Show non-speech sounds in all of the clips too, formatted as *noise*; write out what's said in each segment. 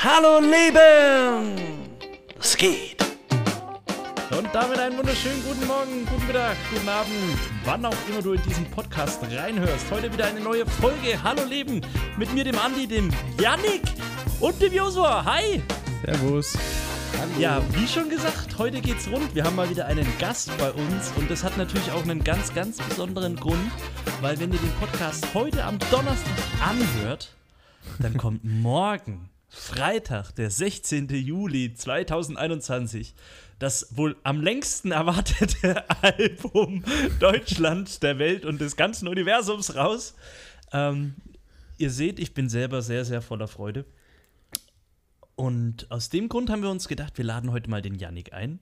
Hallo Leben! Es geht. Und damit einen wunderschönen guten Morgen, guten Mittag, guten Abend, wann auch immer du in diesen Podcast reinhörst. Heute wieder eine neue Folge Hallo Leben mit mir, dem Andi, dem Yannick und dem Josua. Hi! Servus. Ja, wie schon gesagt, heute geht's rund. Wir haben mal wieder einen Gast bei uns und das hat natürlich auch einen ganz, ganz besonderen Grund, weil wenn ihr den Podcast heute am Donnerstag anhört, dann kommt morgen, Freitag, der 16. Juli 2021, das wohl am längsten erwartete *laughs* Album Deutschland, der Welt und des ganzen Universums raus. Ähm, ihr seht, ich bin selber sehr, sehr voller Freude. Und aus dem Grund haben wir uns gedacht, wir laden heute mal den Yannick ein.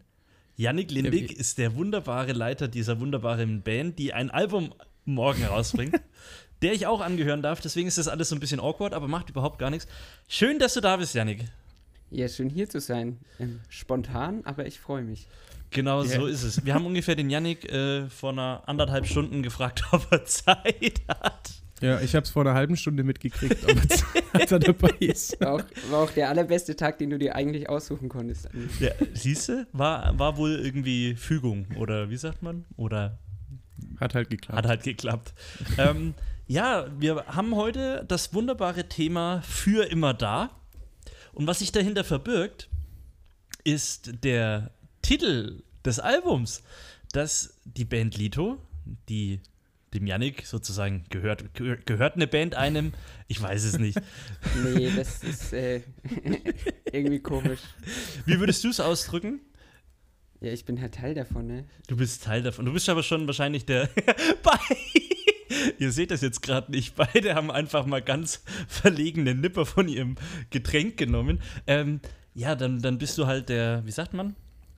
Yannick Lindig ist der wunderbare Leiter dieser wunderbaren Band, die ein Album morgen rausbringt, *laughs* der ich auch angehören darf. Deswegen ist das alles so ein bisschen awkward, aber macht überhaupt gar nichts. Schön, dass du da bist, Yannick. Ja, schön hier zu sein. Ähm, spontan, aber ich freue mich. Genau Ja. so ist es. Wir haben ungefähr den Yannick äh, vor einer anderthalb Stunden gefragt, *laughs* ob er Zeit hat. Ja, ich habe es vor einer halben Stunde mitgekriegt, ob er dabei ist. War auch, war auch der allerbeste Tag, den du dir eigentlich aussuchen konntest. Ja, siehst du, war, war wohl irgendwie Fügung oder wie sagt man? Oder Hat halt geklappt. Hat halt geklappt. ähm, ja, wir haben heute das wunderbare Thema für immer da. Und was sich dahinter verbirgt, ist der Titel des Albums, das die Band Lito, die dem Yannick sozusagen gehört, gehör- gehört eine Band einem, ich weiß es nicht. *laughs* Nee, das ist äh, *laughs* irgendwie komisch. Wie würdest du es ausdrücken? Ja, ich bin halt Teil davon, ne? Du bist Teil davon. Du bist aber schon wahrscheinlich der. *laughs* Bei- Ihr seht das jetzt gerade nicht. Beide haben einfach mal ganz verlegene Nipper von ihrem Getränk genommen. Ähm, ja, dann, dann bist du halt der, wie sagt man?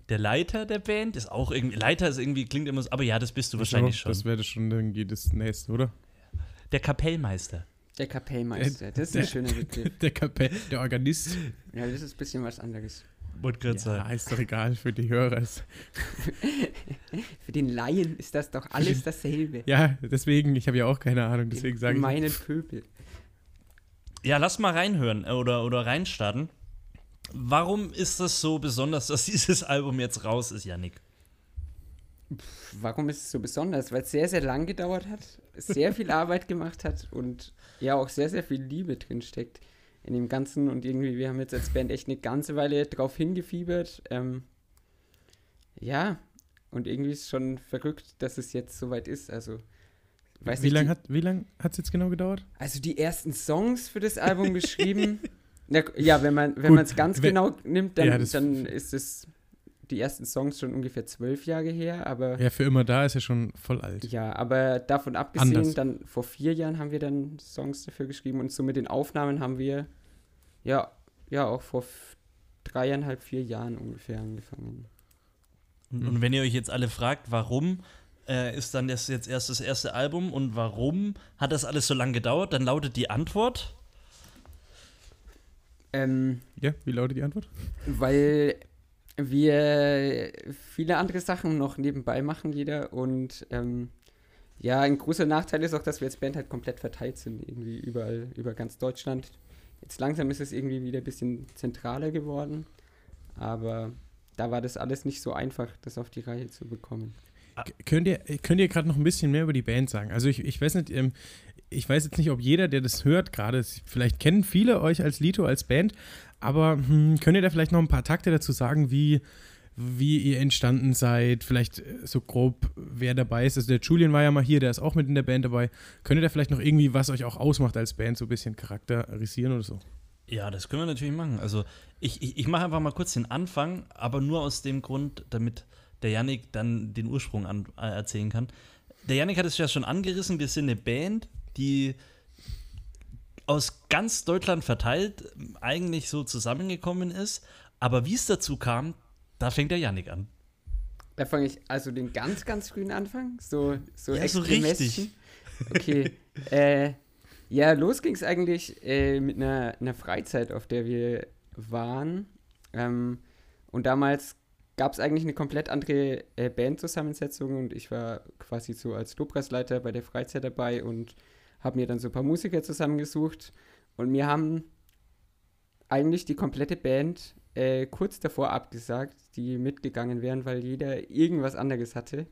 Der Leiter der Band ist auch irgendwie. Leiter ist irgendwie, klingt immer so, aber ja, das bist du wahrscheinlich So, schon. Das wäre schon irgendwie das nächste, oder? Der Kapellmeister. Der Kapellmeister. Das ist ein der- schöner Begriff. *laughs* Der Kapell, der Organist. Ja, das ist ein bisschen was anderes. Wollte gerade Ja, sagen. ist doch egal für die Hörer. Ist- *laughs* Für den Laien ist das doch alles dasselbe. Ja, deswegen, ich habe ja auch keine Ahnung, deswegen sage ich. Meinen *laughs* Pöbel. Ja, lass mal reinhören äh, oder, oder reinstarten. Warum ist das so besonders, dass dieses Album jetzt raus ist, Yannick? Warum ist es so besonders? Weil es sehr, sehr lang gedauert hat, sehr viel *laughs* Arbeit gemacht hat und ja auch sehr, sehr viel Liebe drin steckt in dem Ganzen. Und irgendwie, wir haben jetzt als Band echt eine ganze Weile drauf hingefiebert. Ähm, ja, und irgendwie ist schon verrückt, dass es jetzt soweit ist. Also, weiß wie lange hat wie lang hat's jetzt genau gedauert? also die ersten Songs für das Album *laughs* geschrieben. Na, ja, wenn man wenn man es ganz wenn- genau nimmt, dann, Ja, dann ist es die ersten Songs schon ungefähr zwölf Jahre her, aber Ja, für immer da ist ja schon voll alt. ja, aber davon abgesehen, Anders. dann vor vier Jahren haben wir dann Songs dafür geschrieben und so mit den Aufnahmen haben wir ja, ja auch vor dreieinhalb, vier Jahren ungefähr angefangen. Und, und wenn ihr euch jetzt alle fragt, warum äh, ist dann das jetzt erst das erste Album und warum hat das alles so lange gedauert, dann lautet die Antwort. Ähm, Ja, wie lautet die Antwort? weil wir viele andere Sachen noch nebenbei machen, jeder. Und ähm, ja, ein großer Nachteil ist auch, dass wir als Band halt komplett verteilt sind, irgendwie überall, über ganz Deutschland. Jetzt langsam ist es irgendwie wieder ein bisschen zentraler geworden. Aber da war das alles nicht so einfach, das auf die Reihe zu bekommen. Könnt ihr, könnt ihr gerade noch ein bisschen mehr über die Band sagen? Also ich, ich weiß nicht, ähm, ich weiß jetzt nicht, ob jeder, der das hört, gerade, vielleicht kennen viele euch als Lito, als Band, aber hm, könnt ihr da vielleicht noch ein paar Takte dazu sagen, wie, wie ihr entstanden seid, vielleicht äh, so grob, wer dabei ist. Also der Julian war ja mal hier, der ist auch mit in der Band dabei. Könnt ihr da vielleicht noch irgendwie, was euch auch ausmacht als Band, so ein bisschen charakterisieren oder so? Ja, das können wir natürlich machen. Also ich, ich, ich mache einfach mal kurz den Anfang, aber nur aus dem Grund, damit der Yannick dann den Ursprung an, äh, erzählen kann. Der Yannick hat es ja schon angerissen, wir sind eine Band, die aus ganz Deutschland verteilt eigentlich so zusammengekommen ist. Aber wie es dazu kam, da fängt der Yannick an. Da fange ich also den ganz, ganz frühen Anfang. So, so, Ja, so Extremesschen. Okay. *laughs* äh, ja, los ging es eigentlich äh, mit einer, einer Freizeit, auf der wir waren. Ähm, und damals gab es eigentlich eine komplett andere äh, Bandzusammensetzung und ich war quasi so als Lobpreisleiter bei der Freizeit dabei und habe mir dann so ein paar Musiker zusammengesucht und mir haben eigentlich die komplette Band äh, kurz davor abgesagt, die mitgegangen wären, weil jeder irgendwas anderes hatte.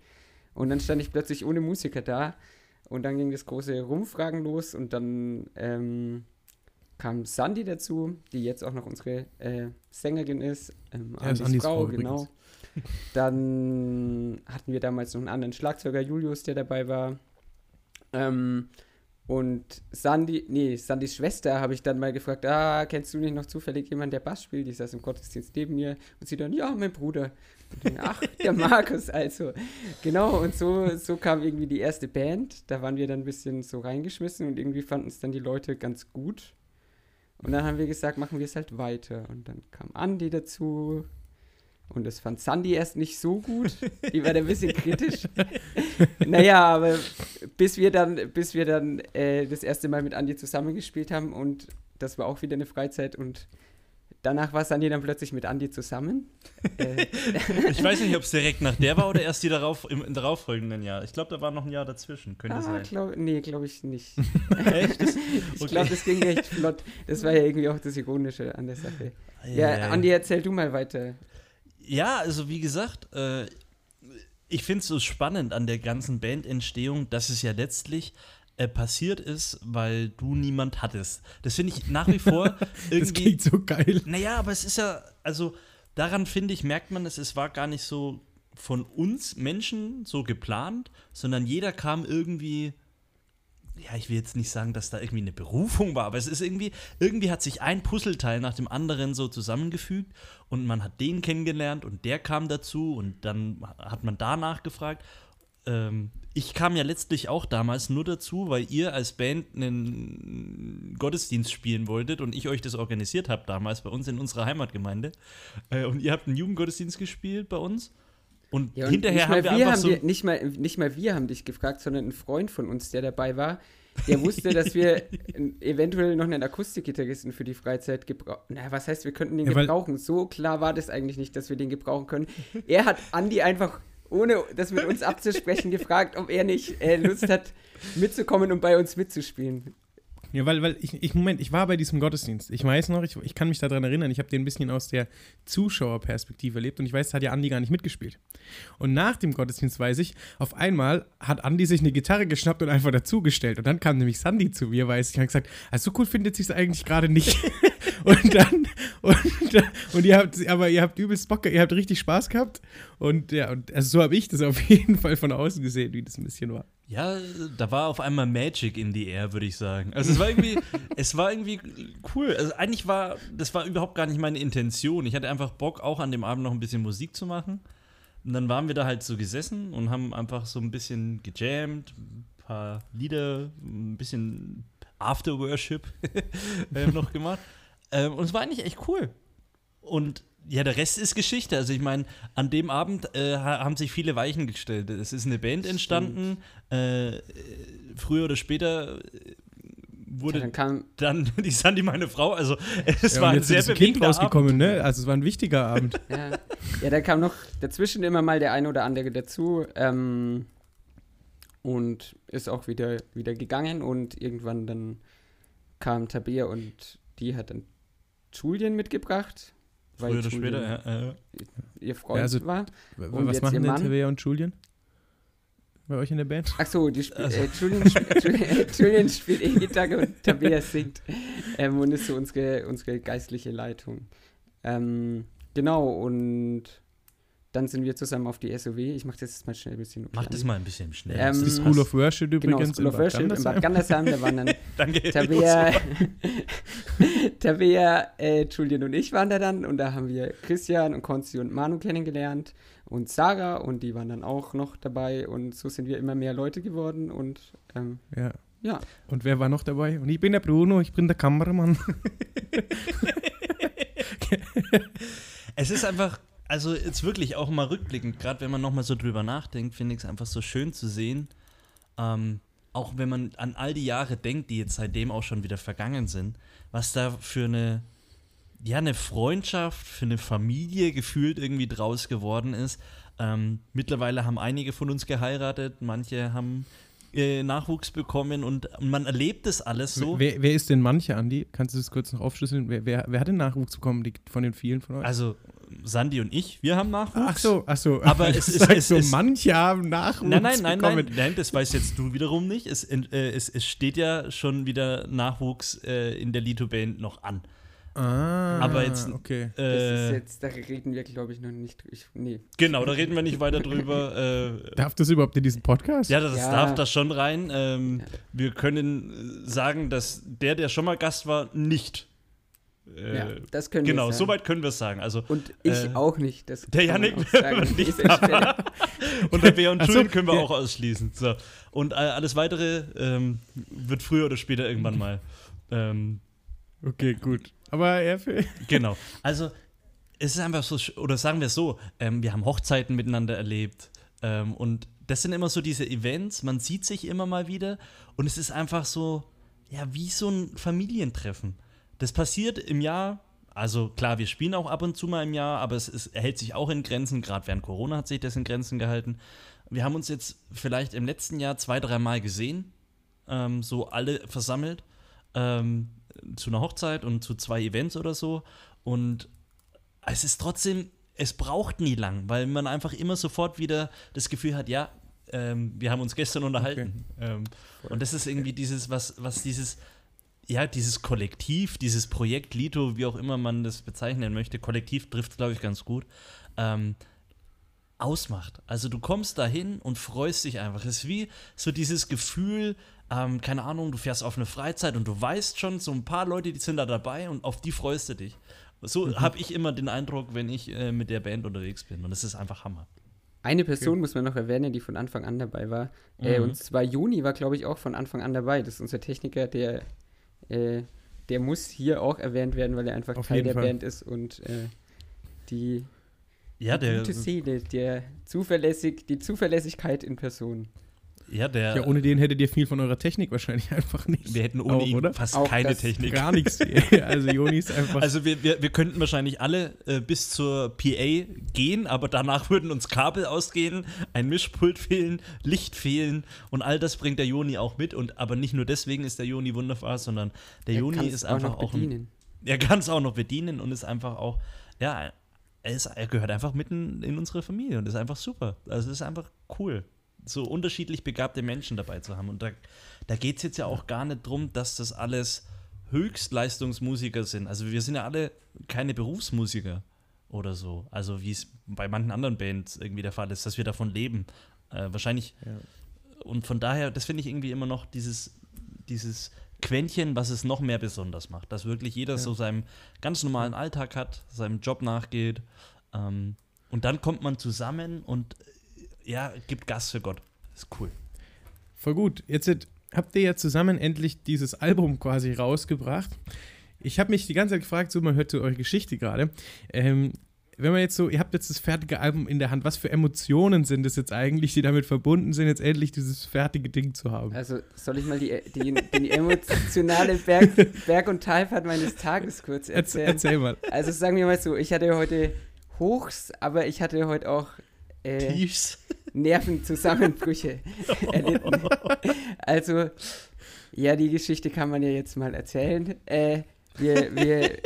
Und dann stand ich plötzlich ohne Musiker da. Und dann ging das große Rumfragen los und dann ähm, kam Sandy dazu, die jetzt auch noch unsere äh, Sängerin ist. Ähm, Ja, ist Andys Andys Frau, Frau genau. *laughs* Dann hatten wir damals noch einen anderen Schlagzeuger, Julius, der dabei war. Ähm, und Sandy, nee, Sandys Schwester habe ich dann mal gefragt, ah, kennst du nicht noch zufällig jemanden, der Bass spielt? Die saß im Gottesdienst neben mir und sie dann, ja, mein Bruder. Und dann, Ach, der *laughs* Markus also. Genau, und so, so kam irgendwie die erste Band. Da waren wir dann ein bisschen so reingeschmissen und irgendwie fanden es dann die Leute ganz gut. Und dann haben wir gesagt, machen wir es halt weiter. Und dann kam Andi dazu. Und das fand Sandy erst nicht so gut. *laughs* Die war da ein bisschen kritisch. naja, aber bis wir dann, bis wir dann äh, das erste Mal mit Andi zusammengespielt haben und das war auch wieder eine Freizeit und danach war Sandy dann plötzlich mit Andi zusammen. äh, Ich weiß nicht, ob es direkt nach der war oder erst die darauf, im, im darauffolgenden Jahr. Ich glaube, da war noch ein Jahr dazwischen. Könnte ah, sein. glaub, nee, glaube ich nicht. *laughs* Echt? Das, Ich Okay. glaube, das ging recht flott. Das war ja irgendwie auch das Ironische an der Sache. Ja, ja, ja. Andi, erzähl du mal weiter. Ja, also wie gesagt, äh, ich finde es so spannend an der ganzen Bandentstehung, dass es ja letztlich äh, passiert ist, weil du niemand hattest. Das finde ich nach wie vor *laughs* Das irgendwie. klingt so geil. Naja, aber es ist ja, also daran finde ich, merkt man es, es war gar nicht so von uns Menschen so geplant, sondern jeder kam irgendwie. Ja, ich will jetzt nicht sagen, dass da irgendwie eine Berufung war, aber es ist irgendwie, irgendwie hat sich ein Puzzleteil nach dem anderen so zusammengefügt und man hat den kennengelernt und der kam dazu und dann hat man danach gefragt. Ähm, ich kam ja letztlich auch damals nur dazu, weil ihr als Band einen Gottesdienst spielen wolltet und ich euch das organisiert habe damals bei uns in unserer Heimatgemeinde. Äh, und ihr habt einen Jugendgottesdienst gespielt bei uns. Und, Ja, und hinterher haben wir wir einfach haben so. dir, nicht, mal, nicht mal wir haben dich gefragt, sondern ein Freund von uns, der dabei war, der wusste, dass wir *laughs* eventuell noch einen Akustikgitarristen für die Freizeit gebrauchen. Na, was heißt, wir könnten den Ja, gebrauchen? So klar war das eigentlich nicht, dass wir den gebrauchen können. Er hat Andi einfach, ohne das mit uns abzusprechen, *laughs* gefragt, ob er nicht äh, Lust hat, mitzukommen und bei uns mitzuspielen. Ja, weil, weil ich, ich, Moment, ich war bei diesem Gottesdienst. Ich weiß noch, ich, ich kann mich daran erinnern, ich habe den ein bisschen aus der Zuschauerperspektive erlebt und ich weiß, da hat ja Andi gar nicht mitgespielt. Und nach dem Gottesdienst weiß ich, auf einmal hat Andi sich eine Gitarre geschnappt und einfach dazugestellt. Und dann kam nämlich Sandy zu mir, weiß ich, und hat gesagt, also so cool findet sich eigentlich gerade nicht. *laughs* und dann, und, und ihr habt, aber ihr habt übelst Bock, ihr habt richtig Spaß gehabt. Und ja, und also so habe ich das auf jeden Fall von außen gesehen, wie das ein bisschen war. Ja, da war auf einmal Magic in the air, würde ich sagen. Also es war irgendwie, *laughs* es war irgendwie cool. Also eigentlich war, das war überhaupt gar nicht meine Intention. Ich hatte einfach Bock, auch an dem Abend noch ein bisschen Musik zu machen. Und dann waren wir da halt so gesessen und haben einfach so ein bisschen gejammt, ein paar Lieder, ein bisschen After Worship *laughs* ähm, noch gemacht. Ähm, und es war eigentlich echt cool. Und ja, der Rest ist Geschichte. Also ich meine, an dem Abend äh, ha- haben sich viele Weichen gestellt. Es ist eine Band entstanden. Äh, früher oder später äh, wurde Ja, dann kam, dann *laughs* die Sandy meine Frau. Also es Ja, war ein jetzt sehr ist das Kind rausgekommen, Abend. ne? Also es war ein wichtiger Abend. *laughs* ja, ja, da kam noch dazwischen immer mal der eine oder andere dazu. Ähm, und ist auch wieder, wieder gegangen und irgendwann dann kam Tabea und die hat dann Julien mitgebracht, Früher oder später, ja. ja. ihr Freund Ja, also- war. Und Was machen ihr denn? Tabea und Julian? Bei euch in der Band? Achso, sp Also- äh, Julien, sp *laughs* Julien, Julien spielt E-Gitarre und Tabea singt ähm, und ist so unsere, unsere geistliche Leitung. Ähm, genau, und dann sind wir zusammen auf die SOW. Ich mache das jetzt mal schnell ein bisschen. Mach das mal ein bisschen schnell. Ähm, Die School of Worship Genau, übrigens School of Worship in. Bad Gandersheim. Da waren dann *laughs* Danke. Tabea, *laughs* Tabea äh, Julian und ich waren da dann und da haben wir Christian und Konzi und Manu kennengelernt und Sarah und die waren dann auch noch dabei und so sind wir immer mehr Leute geworden und ähm, Ja. ja. Und wer war noch dabei? Und ich bin der Bruno, ich bin der Kameramann. *laughs* Es ist einfach, also jetzt wirklich auch mal rückblickend, gerade wenn man nochmal so drüber nachdenkt, finde ich es einfach so schön zu sehen. Ähm, auch wenn man an all die Jahre denkt, die jetzt seitdem auch schon wieder vergangen sind, was da für eine, ja, eine Freundschaft, für eine Familie gefühlt irgendwie draus geworden ist. Ähm, mittlerweile haben einige von uns geheiratet, manche haben äh, Nachwuchs bekommen und, man erlebt das alles so. Wer, wer ist denn manche, Andi? Kannst du das kurz noch aufschlüsseln? Wer, wer, wer hat den Nachwuchs bekommen die, von den vielen von euch? Also Sandy und ich, wir haben Nachwuchs. ach so, ach so. Aber *laughs* es ist- es so, ist- manche haben Nachwuchs Nein, nein, nein, bekommen. nein, nein, das weißt jetzt du wiederum nicht. Es, äh, es, es steht ja schon wieder Nachwuchs äh, in der Lito-Band noch an. Ah, Aber jetzt- okay. Das Äh, ist jetzt, da reden wir, glaube ich, noch nicht. Ich, nee. genau, da reden wir nicht weiter drüber. *laughs* Äh, Darf das überhaupt in diesen Podcast? ja, das Ja. darf da schon rein. Ähm, Wir können sagen, dass der, der schon mal Gast war, nicht. Äh, ja, das können genau, wir sagen. soweit können wir es sagen. Also Und ich äh, auch nicht. Das der Janik *laughs* nicht. Und der Bär und Ach so, Julian können wir ja. auch ausschließen. So. Und äh, alles weitere ähm, wird früher oder später irgendwann mal. Ähm, Okay, gut. Aber er für. *laughs* genau. Also, es ist einfach so, oder sagen wir es so, ähm, wir haben Hochzeiten miteinander erlebt. Ähm, und das sind immer so diese Events, man sieht sich immer mal wieder. Und es ist einfach so, ja, wie so ein Familientreffen. Das passiert im Jahr. Also klar, wir spielen auch ab und zu mal im Jahr, aber es, ist, hält sich auch in Grenzen. Gerade während Corona hat sich das in Grenzen gehalten. Wir haben uns jetzt vielleicht im letzten Jahr zwei, dreimal gesehen, ähm, so alle versammelt, ähm, zu einer Hochzeit und zu zwei Events oder so. Und es ist trotzdem, es braucht nie lang, weil man einfach immer sofort wieder das Gefühl hat, ja, ähm, wir haben uns gestern unterhalten. Ähm, und das ist irgendwie dieses, was, was dieses, ja, dieses Kollektiv, dieses Projekt Lito, wie auch immer man das bezeichnen möchte, Kollektiv trifft glaube ich, ganz gut, ähm, ausmacht. Also du kommst dahin und freust dich einfach. Es ist wie so dieses Gefühl, ähm, keine Ahnung, du fährst auf eine Freizeit und du weißt schon, so ein paar Leute, die sind da dabei und auf die freust du dich. So habe ich immer den Eindruck, wenn ich äh, mit der Band unterwegs bin. Und das ist einfach Hammer. Eine Person muss man noch erwähnen, die von Anfang an dabei war. Äh, Mhm. und zwar Juni war, glaube ich, auch von Anfang an dabei. Das ist unser Techniker, der, äh, der muss hier auch erwähnt werden, weil er einfach Auf Teil der Fall. Band ist und äh, die Ja, der, gute Seele, der zuverlässig, die Zuverlässigkeit in Person. Ja, der, Ja, ohne den hättet ihr viel von eurer Technik wahrscheinlich *laughs* einfach nicht. wir hätten ohne auch, ihn oder? fast Auch keine Technik. Gar nichts. *laughs* Also Joni ist einfach. Also wir, wir, wir könnten wahrscheinlich alle äh, bis zur PA gehen, aber danach *laughs* würden uns Kabel ausgehen, ein Mischpult fehlen, Licht fehlen und all das bringt der Joni auch mit. Und aber nicht nur deswegen ist der Joni wunderbar, sondern der Er Joni ist einfach noch auch ein, bedienen. er kann es auch noch bedienen und ist einfach auch, ja, er, ist, er gehört einfach mitten in unsere Familie und ist einfach super. Also es ist einfach cool, so unterschiedlich begabte Menschen dabei zu haben. Und da, da geht es jetzt ja auch gar nicht drum, dass das alles Höchstleistungsmusiker sind. Also wir sind ja alle keine Berufsmusiker oder so. Also wie es bei manchen anderen Bands irgendwie der Fall ist, dass wir davon leben. Äh, wahrscheinlich. Und von daher, das finde ich irgendwie immer noch dieses, dieses Quäntchen, was es noch mehr besonders macht. Dass wirklich jeder so seinem ganz normalen Alltag hat, seinem Job nachgeht. Ähm, und dann kommt man zusammen und ja, gibt Gas für Gott. Das ist cool. Voll gut. Jetzt habt ihr ja zusammen endlich dieses Album quasi rausgebracht. Ich habe mich die ganze Zeit gefragt, so man hört so eure Geschichte gerade. Ähm, wenn man jetzt so, ihr habt jetzt das fertige Album in der Hand, was für Emotionen sind es jetzt eigentlich, die damit verbunden sind, jetzt endlich dieses fertige Ding zu haben? Also soll ich mal die, die, die emotionale Berg, Berg- und Talfahrt meines Tages kurz Erzähl, erzählen? erzähl mal. Also sagen wir mal so, ich hatte heute Hochs, aber ich hatte heute auch äh, Tiefs. Nervenzusammenbrüche *laughs* erlitten. Also, ja, die Geschichte kann man ja jetzt mal erzählen. Äh, wir, wir,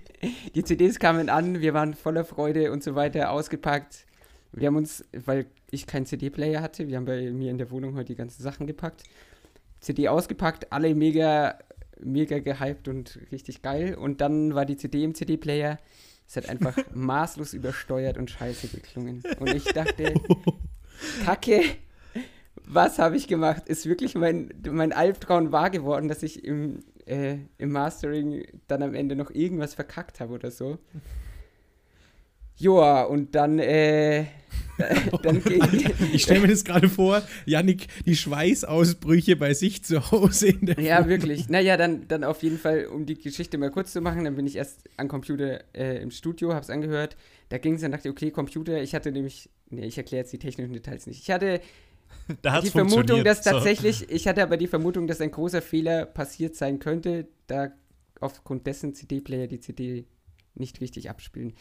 *laughs* die CDs kamen an, wir waren voller Freude und so weiter, ausgepackt. Wir haben uns, weil ich keinen CD-Player hatte, wir haben bei mir in der Wohnung heute die ganzen Sachen gepackt. CD ausgepackt, alle mega, mega gehypt und richtig geil. Und dann war die CD im CD-Player. Es hat einfach *laughs* maßlos übersteuert und scheiße geklungen. Und ich dachte, Kacke, was habe ich gemacht? Ist wirklich mein, mein Albtraum wahr geworden, dass ich im, äh, im Mastering dann am Ende noch irgendwas verkackt habe oder so. Joa, und dann, äh, *laughs* dann ging, Ich stelle mir das gerade vor, Yannick, die Schweißausbrüche bei sich zu Hause in der Ja, wirklich. Naja, dann, dann auf jeden Fall, um die Geschichte mal kurz zu machen, dann bin ich erst am Computer äh, im Studio, hab's angehört. Da ging es dann, dachte ich, okay, Computer, ich hatte nämlich, nee, ich erkläre jetzt die technischen Details nicht. Ich hatte *laughs* Da die Vermutung, dass So. tatsächlich, ich hatte aber die Vermutung, dass ein großer Fehler passiert sein könnte, da aufgrund dessen CD-Player die CD nicht richtig abspielen.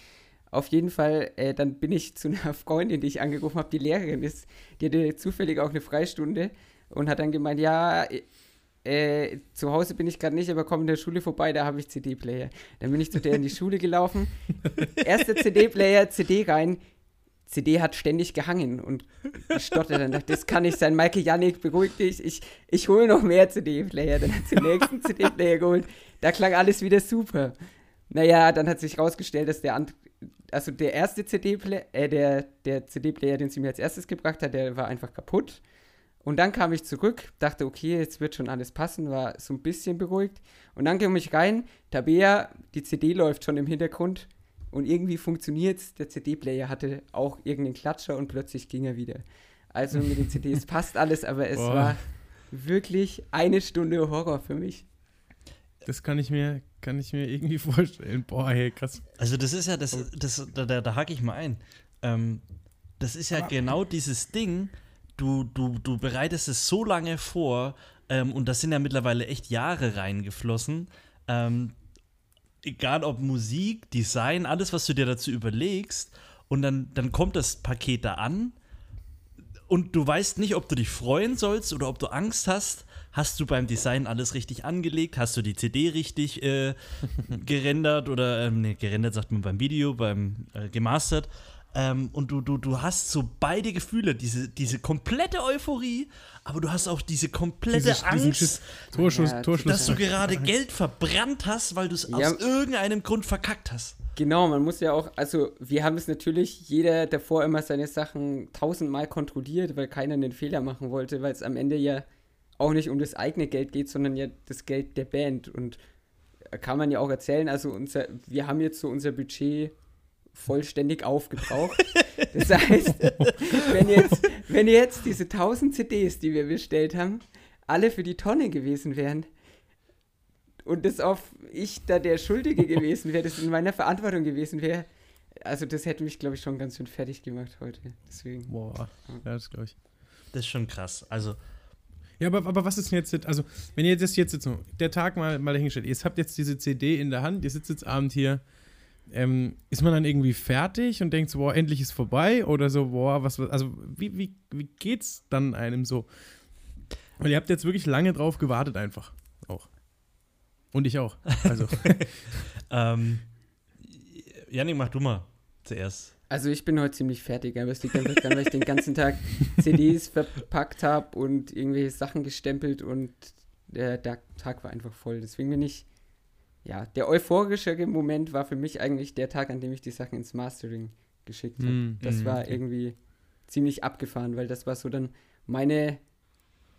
Auf jeden Fall, äh, dann bin ich zu einer *laughs* Freundin, die ich angerufen habe, die Lehrerin ist, die hatte zufällig auch eine Freistunde und hat dann gemeint, ja, äh, zu Hause bin ich gerade nicht, aber komm in der Schule vorbei, da habe ich CD-Player. Dann bin ich zu der in die Schule gelaufen. *laughs* Erster CD-Player, CD rein. CD hat ständig gehangen und gestottert. Dann dachte, das kann nicht sein. Michael Janik, beruhig dich. Ich, ich hole noch mehr CD-Player. Dann hat sie den nächsten CD-Player geholt. Da klang alles wieder super. Naja, dann hat sich rausgestellt, dass der also der erste CD-Player, äh, der, der CD-Player, den sie mir als erstes gebracht hat, der war einfach kaputt. Und dann kam ich zurück, dachte, okay, jetzt wird schon alles passen, war so ein bisschen beruhigt. Und dann kam ich rein, Tabea, die CD läuft schon im Hintergrund und irgendwie funktioniert es. Der CD-Player hatte auch irgendeinen Klatscher und plötzlich ging er wieder. Also mit den CDs *laughs* passt alles, aber es Boah. war wirklich eine Stunde Horror für mich. Das kann ich mir, kann ich mir irgendwie *laughs* vorstellen. Boah, hey, krass. Also das ist ja, das, das, da, da, da hake ich mal ein. Ähm, das ist ja genau dieses Ding, du, du, du bereitest es so lange vor ähm, und das sind ja mittlerweile echt Jahre reingeflossen. Ähm, egal ob Musik, Design, alles, was du dir dazu überlegst und dann, dann kommt das Paket da an und du weißt nicht, ob du dich freuen sollst oder ob du Angst hast. Hast du beim Design alles richtig angelegt? Hast du die CD richtig äh, *laughs* gerendert oder, ähm, nee, gerendert sagt man beim Video, beim äh, gemastert? Ähm, und du, du, du hast so beide Gefühle, diese, diese komplette Euphorie, aber du hast auch diese komplette Diese- Angst, Schiss. Torschuss, Ja, Torschluss. dass du gerade Geld verbrannt hast, weil du es Ja. aus irgendeinem Grund verkackt hast. Genau, man muss ja auch, also wir haben es natürlich jeder davor immer seine Sachen tausendmal kontrolliert, weil keiner einen Fehler machen wollte, weil es am Ende ja auch nicht um das eigene Geld geht, sondern ja das Geld der Band. Und kann man ja auch erzählen, also unser, wir haben jetzt so unser Budget vollständig aufgebraucht. *laughs* Das heißt, wenn jetzt, wenn jetzt diese 1000 CDs, die wir bestellt haben, alle für die Tonne gewesen wären, und das auf ich da der Schuldige gewesen wäre, das in meiner Verantwortung gewesen wäre, also das hätte mich, glaube ich, schon ganz schön fertig gemacht heute. Deswegen. Boah, ja, das glaube ich. Das ist schon krass. Also, Ja, aber, aber was ist denn jetzt, also, wenn ihr jetzt, jetzt so, der Tag mal, mal dahingestellt, ihr habt jetzt diese CD in der Hand, ihr sitzt jetzt Abend hier, ähm, ist man dann irgendwie fertig und denkt so, boah, endlich ist vorbei oder so, boah, was, was also, wie, wie, wie geht's dann einem so? Weil ihr habt jetzt wirklich lange drauf gewartet einfach, auch. Und ich auch, also. *laughs* ähm, Janik, mach du mal zuerst. Also ich bin heute ziemlich fertig, aber es liegt einfach daran, weil ich den ganzen Tag *laughs* CDs verpackt habe und irgendwelche Sachen gestempelt und der, der Tag war einfach voll. Deswegen bin ich, ja, der euphorische Moment war für mich eigentlich der Tag, an dem ich die Sachen ins Mastering geschickt habe. Hm, Das hm, war okay. irgendwie ziemlich abgefahren, weil das war so dann meine,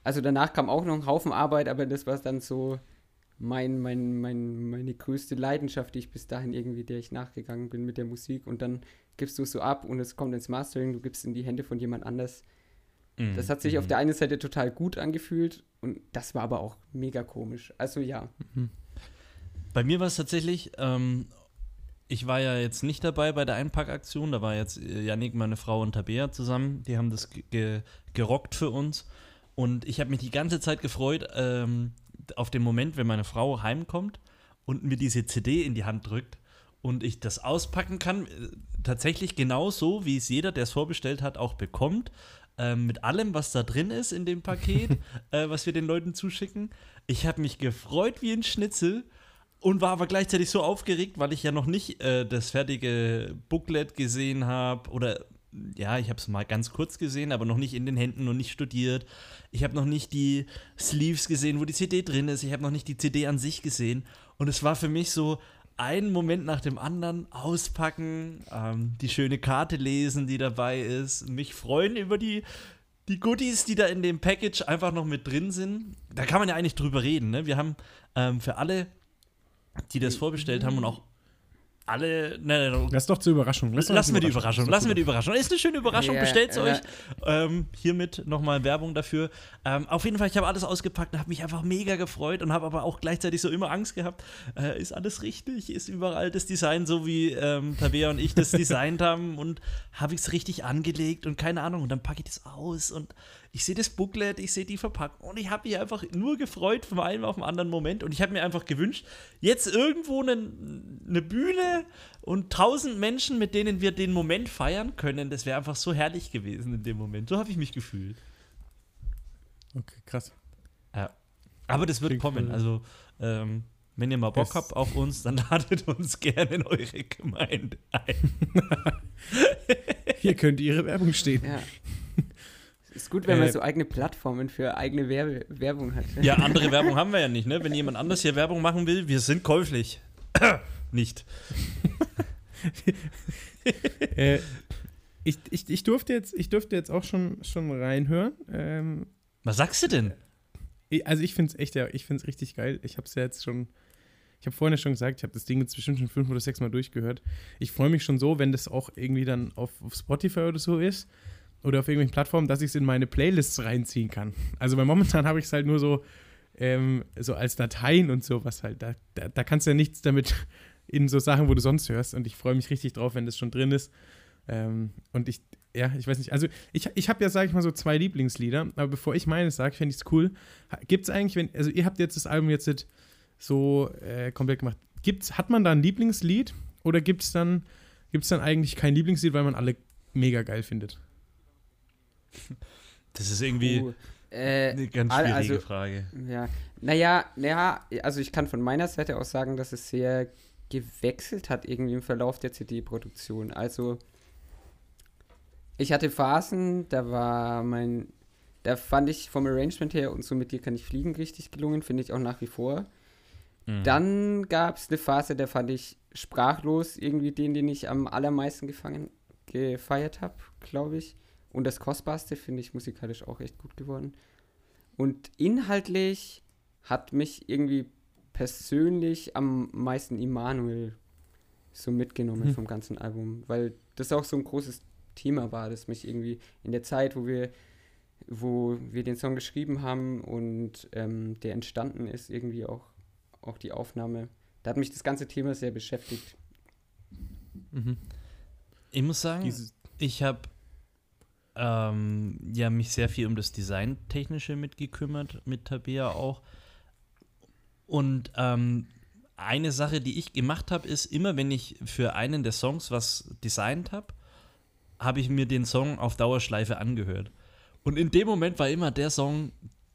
also danach kam auch noch ein Haufen Arbeit, aber das war dann so mein, mein, mein, meine größte Leidenschaft, die ich bis dahin irgendwie, der ich nachgegangen bin mit der Musik und dann gibst du es so ab und es kommt ins Mastering, du gibst es in die Hände von jemand anders. Mhm. Das hat sich Mhm. auf der einen Seite total gut angefühlt und das war aber auch mega komisch. Also ja. Bei mir war es tatsächlich, ähm, ich war ja jetzt nicht dabei bei der Einpackaktion, da war jetzt äh, Yannick, meine Frau und Tabea zusammen, die haben das ge gerockt für uns und ich habe mich die ganze Zeit gefreut ähm, auf den Moment, wenn meine Frau heimkommt und mir diese CD in die Hand drückt und ich das auspacken kann, äh, tatsächlich genau so, wie es jeder, der es vorbestellt hat, auch bekommt. Ähm, mit allem, was da drin ist in dem Paket, *laughs* äh, was wir den Leuten zuschicken. Ich habe mich gefreut wie ein Schnitzel und war aber gleichzeitig so aufgeregt, weil ich ja noch nicht äh, das fertige Booklet gesehen habe oder ja, ich habe es mal ganz kurz gesehen, aber noch nicht in den Händen und nicht studiert. Ich habe noch nicht die Sleeves gesehen, wo die CD drin ist. Ich habe noch nicht die CD an sich gesehen. Und es war für mich so ein Moment nach dem anderen auspacken, ähm, die schöne Karte lesen, die dabei ist, mich freuen über die, die Goodies, die da in dem Package einfach noch mit drin sind. Da kann man ja eigentlich drüber reden. Ne? Wir haben ähm, für alle, die das vorbestellt haben und auch alle, ne, ne, Lass doch zur Überraschung. Lass Lassen wir die Überraschung. Lassen wir die Überraschung. Ist eine schöne Überraschung. Ja, Bestellt's ja. euch. Ähm, hiermit nochmal Werbung dafür. Ähm, auf jeden Fall, ich habe alles ausgepackt und habe mich einfach mega gefreut und habe aber auch gleichzeitig so immer Angst gehabt. Äh, ist alles richtig? Ist überall das Design so, wie ähm, Tabea und ich das designt haben? Und habe ich es richtig angelegt und keine Ahnung. Und dann packe ich das aus und ich sehe das Booklet, ich sehe die Verpackung und ich habe mich einfach nur gefreut von einem auf den anderen Moment und ich habe mir einfach gewünscht, jetzt irgendwo eine, eine Bühne und tausend Menschen, mit denen wir den Moment feiern können, das wäre einfach so herrlich gewesen in dem Moment. So habe ich mich gefühlt. Okay, krass. Ja. Aber das wird Klingt kommen. cool. Also, ähm, wenn ihr mal Bock Es- habt auf uns, dann *laughs* ladet uns gerne in eure Gemeinde ein. *laughs* Hier könnte Ihre Werbung stehen. Ja. Ist gut, wenn man Äh, so eigene Plattformen für eigene Werbe Werbung hat. Ja, andere Werbung haben wir ja nicht, ne? Wenn jemand anders hier Werbung machen will, wir sind käuflich. Nicht. *laughs* Äh, ich, ich, ich, durfte jetzt, ich durfte jetzt auch schon, schon reinhören. Ähm, Was sagst du denn? also ich finde es echt, ja, ich finde es richtig geil. Ich habe es ja jetzt schon, ich habe vorhin ja schon gesagt, ich habe das Ding jetzt bestimmt schon fünf oder sechs Mal durchgehört. Ich freue mich schon so, wenn das auch irgendwie dann auf, auf Spotify oder so ist oder auf irgendwelchen Plattformen, dass ich es in meine Playlists reinziehen kann. Also weil momentan habe ich es halt nur so, ähm, so als Dateien und sowas halt. Da, da, da kannst du ja nichts damit in so Sachen, wo du sonst hörst. Und ich freue mich richtig drauf, wenn das schon drin ist. Ähm, und ich, ja, ich weiß nicht. Also ich, ich habe ja, sage ich mal, so zwei Lieblingslieder. Aber bevor ich meines sage, fände ich es cool. Gibt es eigentlich, wenn, also ihr habt jetzt das Album jetzt so äh, komplett gemacht. Gibt's, hat man da ein Lieblingslied? Oder gibt es dann, gibt's dann eigentlich kein Lieblingslied, weil man alle mega geil findet? *laughs* Das ist irgendwie Uh, äh, eine ganz schwierige also- Frage. Ja, naja, naja, also ich kann von meiner Seite aus sagen, dass es sehr gewechselt hat irgendwie im Verlauf der CD-Produktion. Also ich hatte Phasen, da war mein, da fand ich vom Arrangement her und so mit dir kann ich fliegen richtig gelungen, finde ich auch nach wie vor. Mhm. Dann gab es eine Phase, da fand ich sprachlos irgendwie den, den ich am allermeisten gefangen, gefeiert habe, glaube ich. Und das Kostbarste finde ich musikalisch auch echt gut geworden. Und inhaltlich hat mich irgendwie persönlich am meisten Immanuel so mitgenommen Hm. vom ganzen Album, weil das auch so ein großes Thema war, das mich irgendwie in der Zeit, wo wir, wo wir den Song geschrieben haben und ähm, der entstanden ist, irgendwie auch, auch die Aufnahme, da hat mich das ganze Thema sehr beschäftigt. Ich muss sagen, Dieses, ich habe ähm, ja mich sehr viel um das Designtechnische mitgekümmert, mit Tabea auch. Und ähm, eine Sache, die ich gemacht habe, ist, immer wenn ich für einen der Songs was designt habe, habe ich mir den Song auf Dauerschleife angehört. Und in dem Moment war immer der Song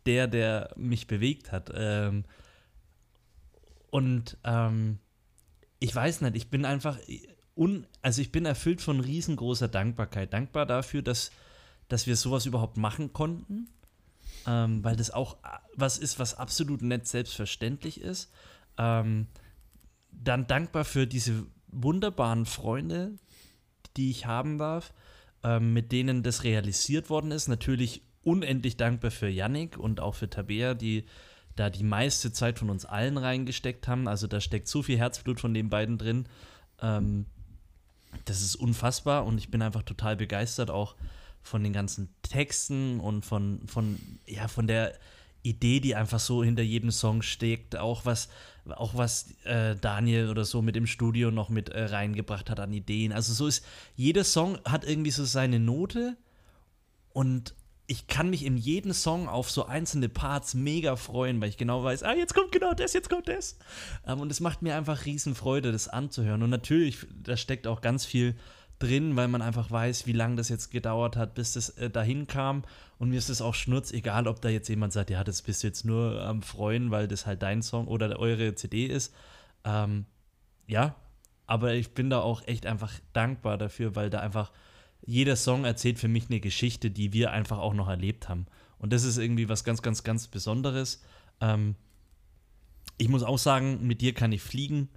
der, der mich bewegt hat. Ähm, und ähm, ich weiß nicht, ich bin einfach, un, also ich bin erfüllt von riesengroßer Dankbarkeit. Dankbar dafür, dass, dass wir sowas überhaupt machen konnten. Ähm, weil das auch äh, was ist, was absolut nicht selbstverständlich ist. Ähm, dann dankbar für diese wunderbaren Freunde, die ich haben darf, ähm, mit denen das realisiert worden ist. Natürlich unendlich dankbar für Yannick und auch für Tabea, die da die meiste Zeit von uns allen reingesteckt haben. Also da steckt so viel Herzblut von den beiden drin. Ähm, das ist unfassbar und ich bin einfach total begeistert auch von den ganzen Texten und von, von, ja, von der Idee, die einfach so hinter jedem Song steckt, auch was, auch was äh, Daniel oder so mit im Studio noch mit äh, reingebracht hat an Ideen. Also so ist, jeder Song hat irgendwie so seine Note und ich kann mich in jedem Song auf so einzelne Parts mega freuen, weil ich genau weiß, ah, jetzt kommt genau das, jetzt kommt das. Ähm, und es macht mir einfach riesen Freude, das anzuhören. Und natürlich, da steckt auch ganz viel drin, weil man einfach weiß, wie lange das jetzt gedauert hat, bis das äh, dahin kam. Und mir ist es auch schnurz, egal ob da jetzt jemand sagt, ja, das bist du jetzt nur am Freuen, weil das halt dein Song oder eure CD ist. Ähm, ja, aber ich bin da auch echt einfach dankbar dafür, weil da einfach jeder Song erzählt für mich eine Geschichte, die wir einfach auch noch erlebt haben. Und das ist irgendwie was ganz, ganz, ganz Besonderes. Ähm, ich muss auch sagen, mit dir kann ich fliegen.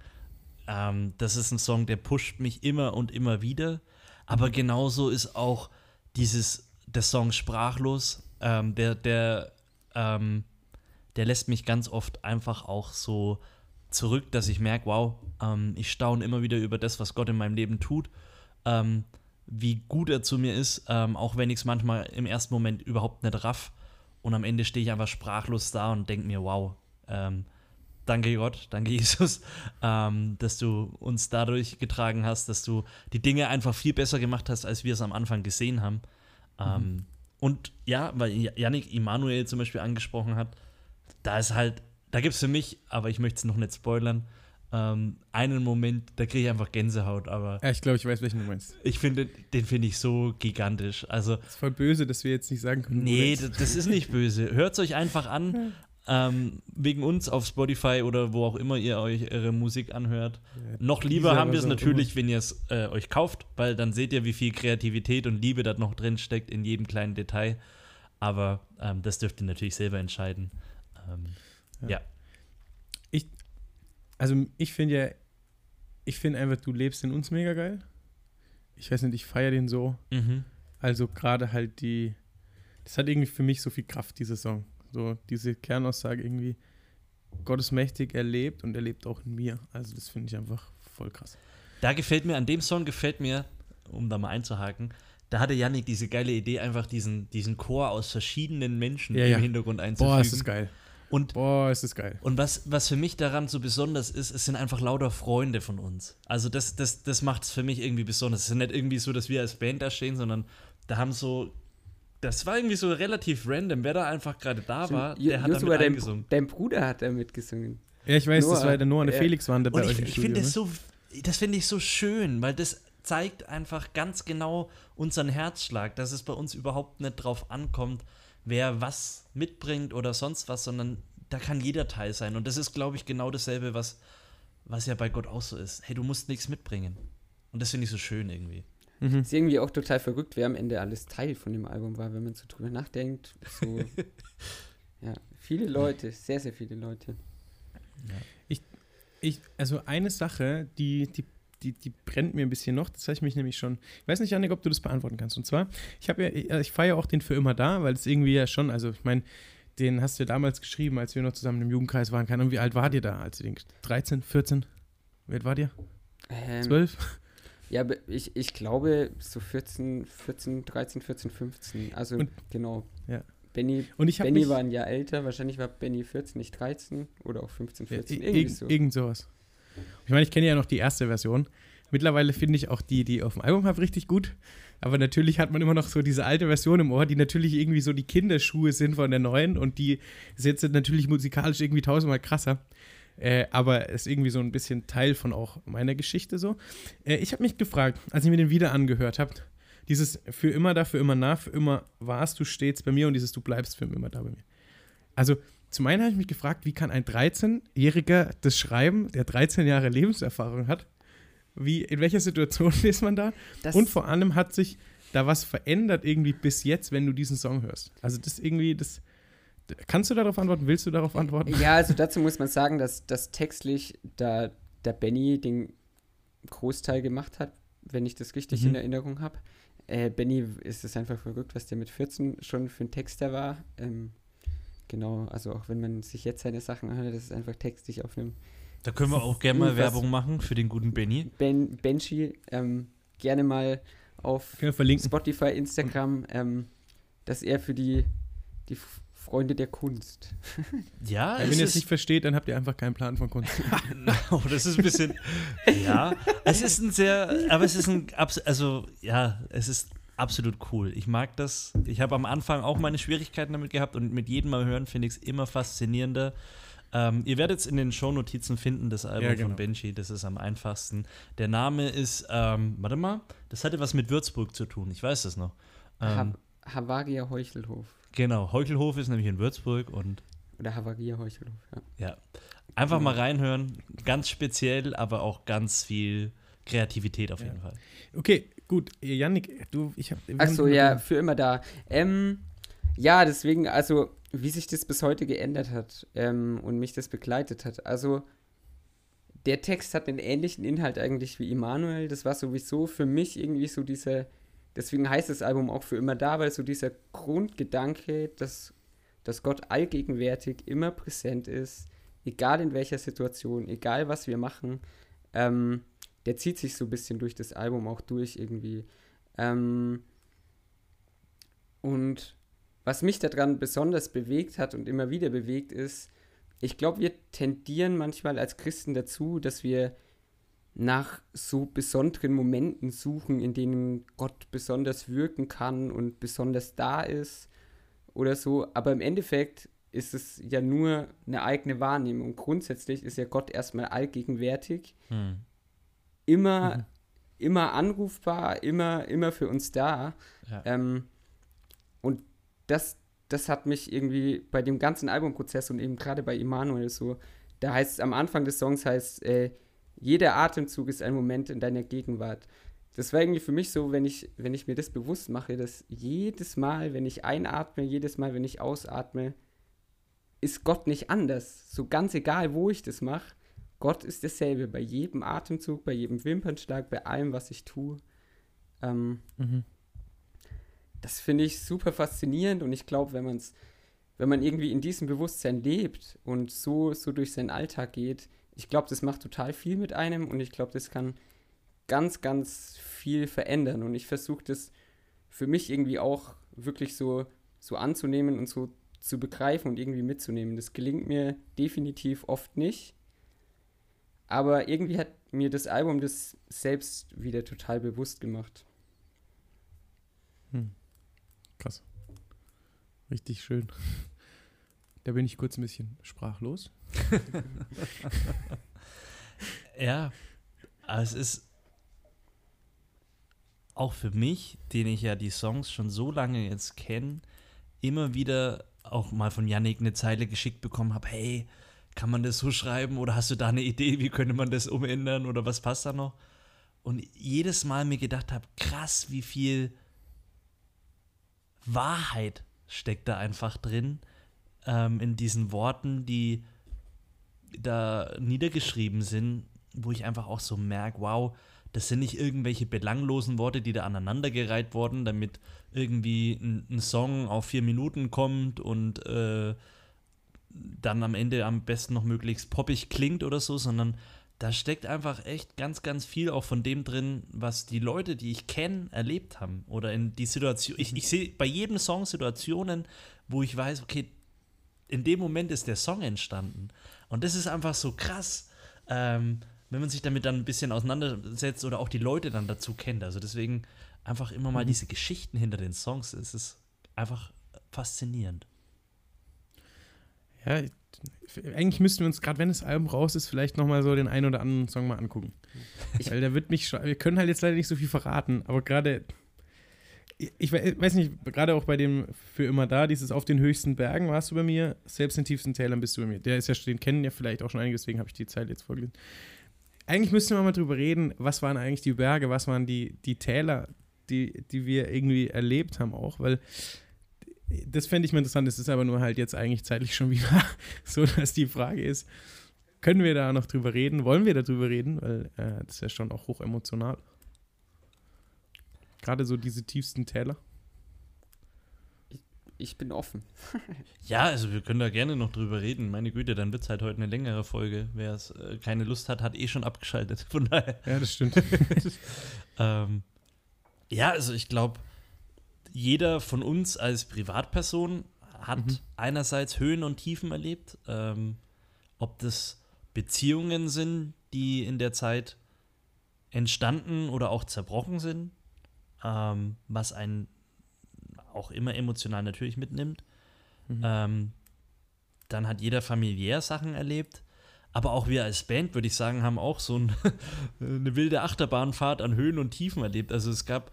Ähm, das ist ein Song, der pusht mich immer und immer wieder. Aber genauso ist auch dieses, der Song Sprachlos, ähm, der, der, ähm, der lässt mich ganz oft einfach auch so zurück, dass ich merke, wow, ähm, ich staune immer wieder über das, was Gott in meinem Leben tut. Ähm, wie gut er zu mir ist, ähm, auch wenn ich es manchmal im ersten Moment überhaupt nicht raff. Und am Ende stehe ich einfach sprachlos da und denke mir, wow, ähm, danke Gott, danke *laughs* Jesus, ähm, dass du uns dadurch getragen hast, dass du die Dinge einfach viel besser gemacht hast, als wir es am Anfang gesehen haben. Ähm, Und ja, weil Yannick Immanuel zum Beispiel angesprochen hat, da ist halt, da gibt es für mich, aber ich möchte es noch nicht spoilern, ähm, einen Moment, da kriege ich einfach Gänsehaut, aber Ja, ich glaube, ich weiß, welchen du meinst. ich finde, den finde ich so gigantisch. Also, Das ist voll böse, dass wir jetzt nicht sagen können. nee, der das, ist. das ist nicht böse. Hört es euch einfach an. *laughs* Ähm, wegen uns auf Spotify oder wo auch immer ihr euch eure Musik anhört. Ja, Noch lieber haben wir es natürlich, wenn ihr es äh, euch kauft, weil dann seht ihr, wie viel Kreativität und Liebe da noch drin steckt in jedem kleinen Detail. Aber ähm, das dürft ihr natürlich selber entscheiden. Ähm, Ja. ja. Also ich finde ja, ich finde einfach, du lebst in uns mega geil. Ich weiß nicht, ich feiere den so. Mhm. Also gerade halt die, das hat irgendwie für mich so viel Kraft, dieser Song. So diese Kernaussage irgendwie, Gott ist mächtig, er lebt und er lebt auch in mir. Also das finde ich einfach voll krass. Da gefällt mir, an dem Song gefällt mir, um da mal einzuhaken, da hatte Yannick diese geile Idee, einfach diesen, diesen Chor aus verschiedenen Menschen Ja, im ja. Hintergrund einzufügen. Boah, ist das geil. Und Boah, ist das geil. Und was, was für mich daran so besonders ist, es sind einfach lauter Freunde von uns. Also das, das, das macht es für mich irgendwie besonders. Es ist nicht irgendwie so, dass wir als Band da stehen, sondern da haben so, das war irgendwie so relativ random, wer da einfach gerade da war, der hat Joshua, damit dein, eingesungen. dein Bruder hat da mitgesungen. Ja, ich weiß, das Noah, war der Noah und der äh, Felix waren da bei Und euch ich, im ich Studio. finde ne? es so, das finde ich so schön, weil das zeigt einfach ganz genau unseren Herzschlag, dass es bei uns überhaupt nicht drauf ankommt, wer was mitbringt oder sonst was, sondern da kann jeder Teil sein. Und das ist, glaube ich, genau dasselbe, was, was ja bei Gott auch so ist. Hey, du musst nichts mitbringen. Und das finde ich so schön irgendwie. Mhm. Ist irgendwie auch total verrückt, wer am Ende alles Teil von dem Album war, wenn man so drüber nachdenkt. So, *laughs* ja, viele Leute, sehr, sehr viele Leute. Ich, also eine Sache, die, die, die, die brennt mir ein bisschen noch, das habe ich mich nämlich schon, ich weiß nicht, Janik, ob du das beantworten kannst. Und zwar, ich habe ja, ich, ich feiere auch den für immer da, weil es irgendwie ja schon, also ich meine, den hast du ja damals geschrieben, als wir noch zusammen im Jugendkreis waren. Keine Ahnung, wie alt wart ihr da, als ihr den 13, 14? Wie alt wart ihr? Ähm, 12? Ja, ich, ich glaube so 14, 14, 13, 14, 15. Also Und- genau. Ja. Benny, Und ich Benny mich, war ein Jahr älter, wahrscheinlich war Benny 14, nicht 13 oder auch 15, Ja, 14, i- irgendwie irgend, so. irgend sowas. Ich meine, ich kenne ja noch die erste Version. Mittlerweile finde ich auch die, die auf dem Album habe, richtig gut. Aber natürlich hat man immer noch so diese alte Version im Ohr, die natürlich irgendwie so die Kinderschuhe sind von der neuen und die ist jetzt natürlich musikalisch irgendwie tausendmal krasser. Äh, aber ist irgendwie so ein bisschen Teil von auch meiner Geschichte so. Äh, ich habe mich gefragt, als ich mir den wieder angehört habe, dieses für immer da, für immer nah, für immer warst du stets bei mir und dieses du bleibst für immer da bei mir. Also zum einen habe ich mich gefragt, wie kann ein 13-Jähriger das schreiben, der 13 Jahre Lebenserfahrung hat? Wie, in welcher Situation *laughs* ist man da? Das, Und vor allem hat sich da was verändert irgendwie bis jetzt, wenn du diesen Song hörst. Also das irgendwie, das. Kannst du darauf antworten? Willst du darauf antworten? ja, also dazu muss man sagen, dass, dass textlich da der Benny den Großteil gemacht hat, wenn ich das richtig Mhm. in Erinnerung habe. Äh, Benny ist es einfach verrückt, was der mit 14 schon für ein Texter war. Ähm, genau, also auch wenn man sich jetzt seine Sachen anhört, das ist einfach textlich auf einem Da können wir auch gerne mal Werbung machen für den guten Benny. ben Benji ähm, gerne mal auf. Spotify, Instagram, ähm, dass er für die, die Freunde der Kunst. Ja, *laughs* Ja, wenn ihr es nicht versteht, dann habt ihr einfach keinen Plan von Kunst. oh, *laughs* das ist ein bisschen, ja, es ist ein sehr, aber es ist ein, also ja, es ist absolut cool. Ich mag das. Ich habe am Anfang auch meine Schwierigkeiten damit gehabt und mit jedem Mal hören finde ich es immer faszinierender. Ähm, ihr werdet es in den Shownotizen finden, das Album Ja, genau. von Benji, das ist am einfachsten. Der Name ist, ähm, warte mal, das hatte was mit Würzburg zu tun, ich weiß das noch. Ähm, Ha Havaria Heuchelhof. Genau, Heuchelhof ist nämlich in Würzburg und Oder Havaria Heuchelhof, ja. ja, einfach mal reinhören, ganz speziell, aber auch ganz viel Kreativität auf Ja. jeden Fall. Okay, gut. Yannick, du, ich habe. Achso, ja, für immer da. Ähm, ja, deswegen, also, wie sich das bis heute geändert hat ähm, und mich das begleitet hat. Also, der Text hat einen ähnlichen Inhalt eigentlich wie Immanuel. Das war sowieso für mich irgendwie so dieser, deswegen heißt das Album auch für immer da, weil so dieser Grundgedanke, dass, dass Gott allgegenwärtig immer präsent ist, egal in welcher Situation, egal was wir machen, ähm, der zieht sich so ein bisschen durch das Album auch durch irgendwie. Ähm, und was mich daran besonders bewegt hat und immer wieder bewegt ist, ich glaube, wir tendieren manchmal als Christen dazu, dass wir nach so besonderen Momenten suchen, in denen Gott besonders wirken kann und besonders da ist oder so. Aber im Endeffekt ist es ja nur eine eigene Wahrnehmung. Grundsätzlich ist ja Gott erstmal allgegenwärtig, Hm. immer, immer anrufbar, immer, immer für uns da. Ja. Ähm, und das, das hat mich irgendwie bei dem ganzen Albumprozess und eben gerade bei Immanuel so, da heißt es am Anfang des Songs heißt, äh, jeder Atemzug ist ein Moment in deiner Gegenwart. Das war irgendwie für mich so, wenn ich, wenn ich mir das bewusst mache, dass jedes Mal, wenn ich einatme, jedes Mal, wenn ich ausatme, ist Gott nicht anders. So ganz egal, wo ich das mache, Gott ist dasselbe bei jedem Atemzug, bei jedem Wimpernschlag, bei allem, was ich tue. Ähm, Mhm. das finde ich super faszinierend und ich glaube, wenn man es, wenn man irgendwie in diesem Bewusstsein lebt und so, so durch seinen Alltag geht, ich glaube, das macht total viel mit einem und ich glaube, das kann ganz, ganz viel verändern und ich versuche das für mich irgendwie auch wirklich so, so anzunehmen und so zu begreifen und irgendwie mitzunehmen. Das gelingt mir definitiv oft nicht, aber irgendwie hat mir das Album das selbst wieder total bewusst gemacht. Krass. Richtig schön. *laughs* Da bin ich kurz ein bisschen sprachlos. *laughs* Ja, aber es ist auch für mich, den ich ja die Songs schon so lange jetzt kenne, immer wieder auch mal von Yannick eine Zeile geschickt bekommen habe, hey, kann man das so schreiben oder hast du da eine Idee, wie könnte man das umändern oder was passt da noch? Und jedes Mal mir gedacht habe, krass, wie viel Wahrheit steckt da einfach drin ähm, in diesen Worten, die da niedergeschrieben sind, wo ich einfach auch so merke, wow, das sind nicht irgendwelche belanglosen Worte, die da aneinandergereiht wurden, damit irgendwie ein, ein Song auf vier Minuten kommt und äh, dann am Ende am besten noch möglichst poppig klingt oder so, sondern da steckt einfach echt ganz, ganz viel auch von dem drin, was die Leute, die ich kenne, erlebt haben. Oder in die Situation. Ich, ich sehe bei jedem Song Situationen, wo ich weiß, okay, in dem Moment ist der Song entstanden. Und das ist einfach so krass, ähm, wenn man sich damit dann ein bisschen auseinandersetzt oder auch die Leute dann dazu kennt. Also deswegen einfach immer mal diese Geschichten hinter den Songs. Es ist einfach faszinierend. Ja, ich- eigentlich müssten wir uns, gerade wenn das Album raus ist, vielleicht nochmal so den einen oder anderen Song mal angucken. Weil der wird mich schon, wir können halt jetzt leider nicht so viel verraten, aber gerade, ich, ich we- weiß nicht, gerade auch bei dem Für immer da, dieses Auf den höchsten Bergen warst du bei mir, selbst in tiefsten Tälern bist du bei mir. Der ist ja, den kennen ja vielleicht auch schon einige, deswegen habe ich die Zeit jetzt vorgelesen. Eigentlich müssten wir mal drüber reden, was waren eigentlich die Berge, was waren die, die Täler, die, die wir irgendwie erlebt haben auch, weil das fände ich mal interessant. Es ist aber nur halt jetzt eigentlich zeitlich schon wieder *laughs* so, dass die Frage ist, können wir da noch drüber reden? Wollen wir darüber reden? Weil äh, das ist ja schon auch hoch emotional. Gerade so diese tiefsten Täler. Ich bin offen. *laughs* Ja, also wir können da gerne noch drüber reden. Meine Güte, dann wird es halt heute eine längere Folge. Wer es äh, keine Lust hat, hat eh schon abgeschaltet. Von daher. Ja, das stimmt. *laughs* Ähm, ja, also ich glaube, jeder von uns als Privatperson hat Mhm. einerseits Höhen und Tiefen erlebt. Ähm, ob das Beziehungen sind, die in der Zeit entstanden oder auch zerbrochen sind, ähm, was einen auch immer emotional natürlich mitnimmt. Mhm. Ähm, dann hat jeder familiär Sachen erlebt. Aber auch wir als Band, würde ich sagen, haben auch so ein, *laughs* eine wilde Achterbahnfahrt an Höhen und Tiefen erlebt. Also es gab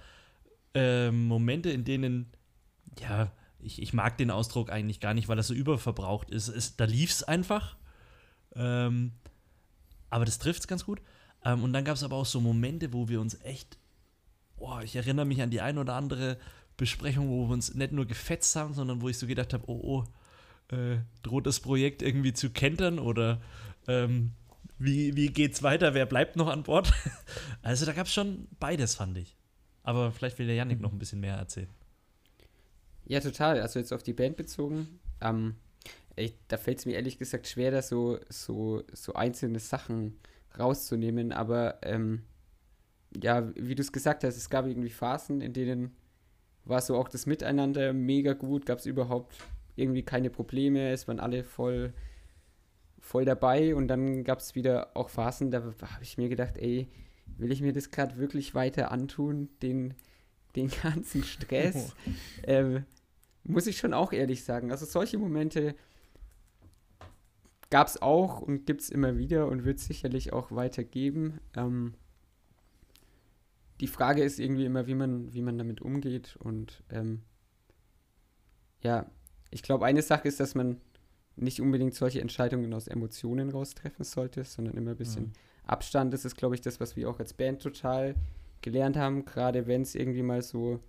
ähm, Momente, in denen, ja, ich, ich mag den Ausdruck eigentlich gar nicht, weil er so überverbraucht ist. Es, da lief es einfach. Ähm, aber das trifft es ganz gut. Ähm, und dann gab es aber auch so Momente, wo wir uns echt, boah, ich erinnere mich an die ein oder andere Besprechung, wo wir uns nicht nur gefetzt haben, sondern wo ich so gedacht habe, oh, oh, äh, droht das Projekt irgendwie zu kentern oder ähm, wie, wie geht's weiter, wer bleibt noch an Bord? *laughs* also da gab es schon beides, fand ich. Aber vielleicht will der Yannick noch ein bisschen mehr erzählen. Ja, total. Also jetzt auf die Band bezogen. Ähm, ey, da fällt es mir ehrlich gesagt schwer, da so, so, so einzelne Sachen rauszunehmen. Aber ähm, ja, wie du es gesagt hast, es gab irgendwie Phasen, in denen war so auch das Miteinander mega gut, gab es überhaupt irgendwie keine Probleme, es waren alle voll, voll dabei und dann gab es wieder auch Phasen, da habe ich mir gedacht, ey, will ich mir das gerade wirklich weiter antun, den, den *laughs* ganzen Stress? *laughs* ähm, muss ich schon auch ehrlich sagen. Also solche Momente gab es auch und gibt es immer wieder und wird es sicherlich auch weitergeben. Ähm, die Frage ist irgendwie immer, wie man, wie man damit umgeht. Und ähm, ja, ich glaube, eine Sache ist, dass man nicht unbedingt solche Entscheidungen aus Emotionen raustreffen sollte, sondern immer ein bisschen mhm. Abstand. Das ist, glaube ich, das, was wir auch als Band total gelernt haben, gerade wenn es irgendwie mal so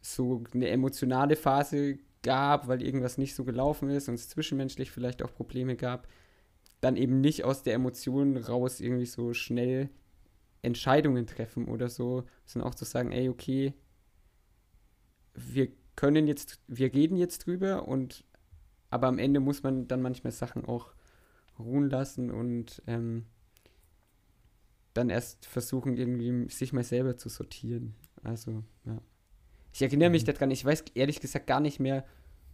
so eine emotionale Phase gab, weil irgendwas nicht so gelaufen ist und es zwischenmenschlich vielleicht auch Probleme gab, dann eben nicht aus der Emotion raus irgendwie so schnell Entscheidungen treffen oder so, sondern auch zu sagen, ey, okay, wir können jetzt, wir reden jetzt drüber und aber am Ende muss man dann manchmal Sachen auch ruhen lassen und ähm, dann erst versuchen, irgendwie sich mal selber zu sortieren. Also, ja. Ich erinnere mich mhm. daran, ich weiß ehrlich gesagt gar nicht mehr,